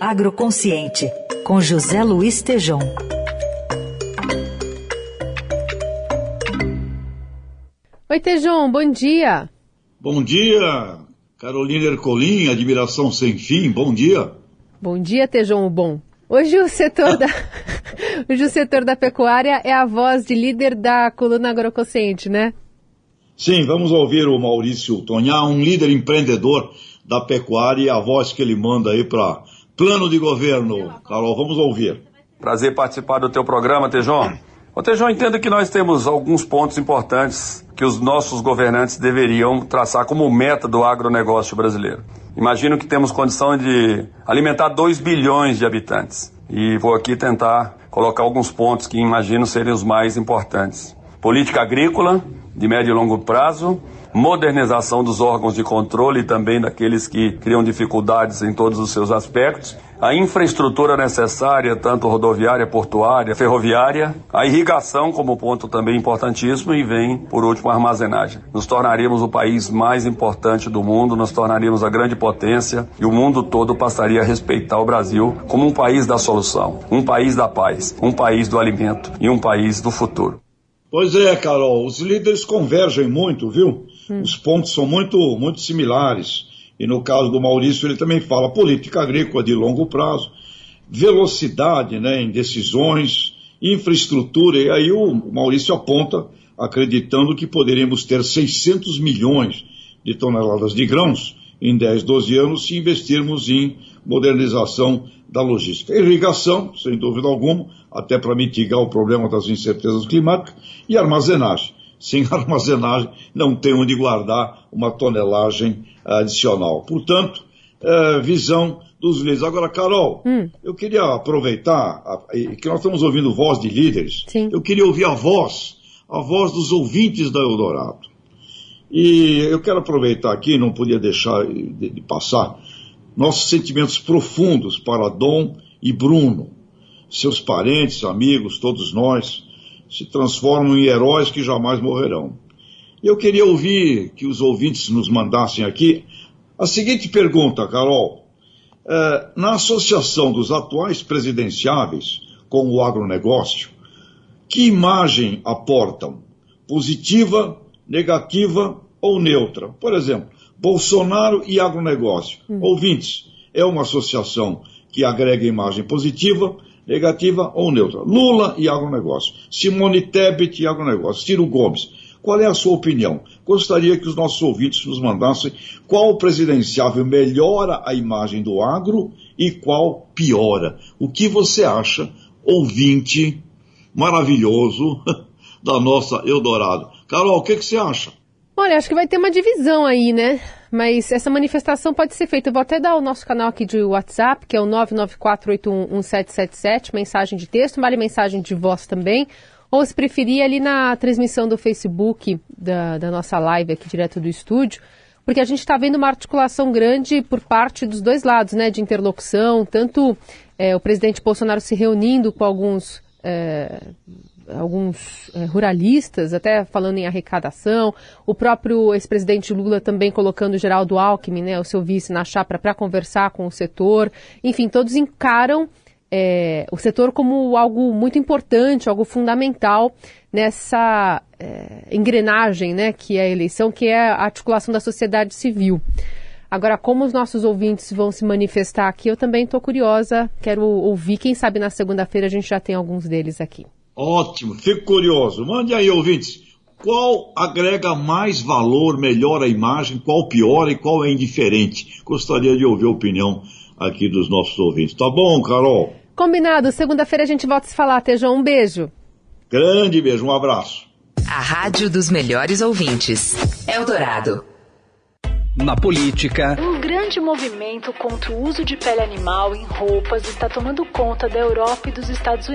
Agroconsciente, com José Luiz Tejom. Oi, Tejom, bom dia. Bom dia, Carolina Ercolim, admiração sem fim, bom dia. Bom dia, Tejom, bom. Hoje o setor da... Hoje o setor da pecuária é a voz de líder da coluna agroconsciente, né? Sim, vamos ouvir o Maurício Tonhá, um líder empreendedor da pecuária e a voz que ele manda aí para plano de governo. Carol, vamos ouvir. Prazer participar do teu programa, Tejon. Ô, Tejon, entendo que nós temos alguns pontos importantes que os nossos governantes deveriam traçar como meta do agronegócio brasileiro. Imagino que temos condição de alimentar 2 bilhões de habitantes. E vou aqui tentar colocar alguns pontos que imagino serem os mais importantes. Política agrícola, de médio e longo prazo, modernização dos órgãos de controle e também daqueles que criam dificuldades em todos os seus aspectos, a infraestrutura necessária, tanto rodoviária, portuária, ferroviária, a irrigação como ponto também importantíssimo e vem, por último, a armazenagem. Nos tornaríamos o país mais importante do mundo, nos tornaríamos a grande potência e o mundo todo passaria a respeitar o Brasil como um país da solução, um país da paz, um país do alimento e um país do futuro. Pois é, Carol, os líderes convergem muito, viu? Hum. Os pontos são muito, muito similares. E no caso do Maurício, ele também fala política agrícola de longo prazo, velocidade né, em decisões, infraestrutura. E aí o Maurício aponta, acreditando que poderíamos ter 600 milhões de toneladas de grãos em 10, 12 anos se investirmos em modernização da logística. Irrigação, sem dúvida alguma, até para mitigar o problema das incertezas climáticas, e armazenagem. Sem armazenagem, não tem onde guardar uma tonelagem adicional. Portanto, é, visão dos líderes. Agora, Carol, hum. eu queria aproveitar que nós estamos ouvindo voz de líderes. Sim. Eu queria ouvir a voz, a voz dos ouvintes da Eldorado. E eu quero aproveitar aqui, não podia deixar de, de passar, nossos sentimentos profundos para Dom e Bruno. Seus parentes, amigos, todos nós, se transformam em heróis que jamais morrerão. Eu queria ouvir que os ouvintes nos mandassem aqui a seguinte pergunta, Carol. É, na associação dos atuais presidenciáveis com o agronegócio, que imagem aportam? Positiva, negativa ou neutra? Por exemplo, Bolsonaro e agronegócio. Hum. Ouvintes, é uma associação que agrega imagem positiva, negativa ou neutra. Lula e agronegócio. Simone Tebet e agronegócio. Ciro Gomes. Qual é a sua opinião? Gostaria que os nossos ouvintes nos mandassem qual presidenciável melhora a imagem do agro e qual piora. O que você acha, ouvinte maravilhoso da nossa Eldorado? Carol, o que, que você acha? Olha, acho que vai ter uma divisão aí, né? Mas essa manifestação pode ser feita. Eu vou até dar o nosso canal aqui de WhatsApp, que é o 994811777, mensagem de texto, vale mensagem de voz também. Ou se preferir, ali na transmissão do Facebook da, da nossa live aqui direto do estúdio, porque a gente está vendo uma articulação grande por parte dos dois lados, né, de interlocução, tanto é, o presidente Bolsonaro se reunindo com alguns é, alguns é, ruralistas, até falando em arrecadação, o próprio ex-presidente Lula também colocando Geraldo Alckmin, né, o seu vice, na chapa para conversar com o setor. Enfim, todos encaram é, o setor como algo muito importante, algo fundamental nessa é, engrenagem né, que é a eleição, que é a articulação da sociedade civil. Agora, como os nossos ouvintes vão se manifestar aqui, eu também estou curiosa, quero ouvir. Quem sabe na segunda-feira a gente já tem alguns deles aqui. Ótimo, fico curioso. Mande aí, ouvintes. Qual agrega mais valor, melhora a imagem, qual piora e qual é indiferente? Gostaria de ouvir a opinião aqui dos nossos ouvintes. Tá bom, Carol? Combinado. Segunda-feira a gente volta a se falar. Tejão, um beijo. Grande beijo, um abraço. A rádio dos melhores ouvintes. Eldorado. Na política. Um grande movimento contra o uso de pele animal em roupas está tomando conta da Europa e dos Estados Unidos.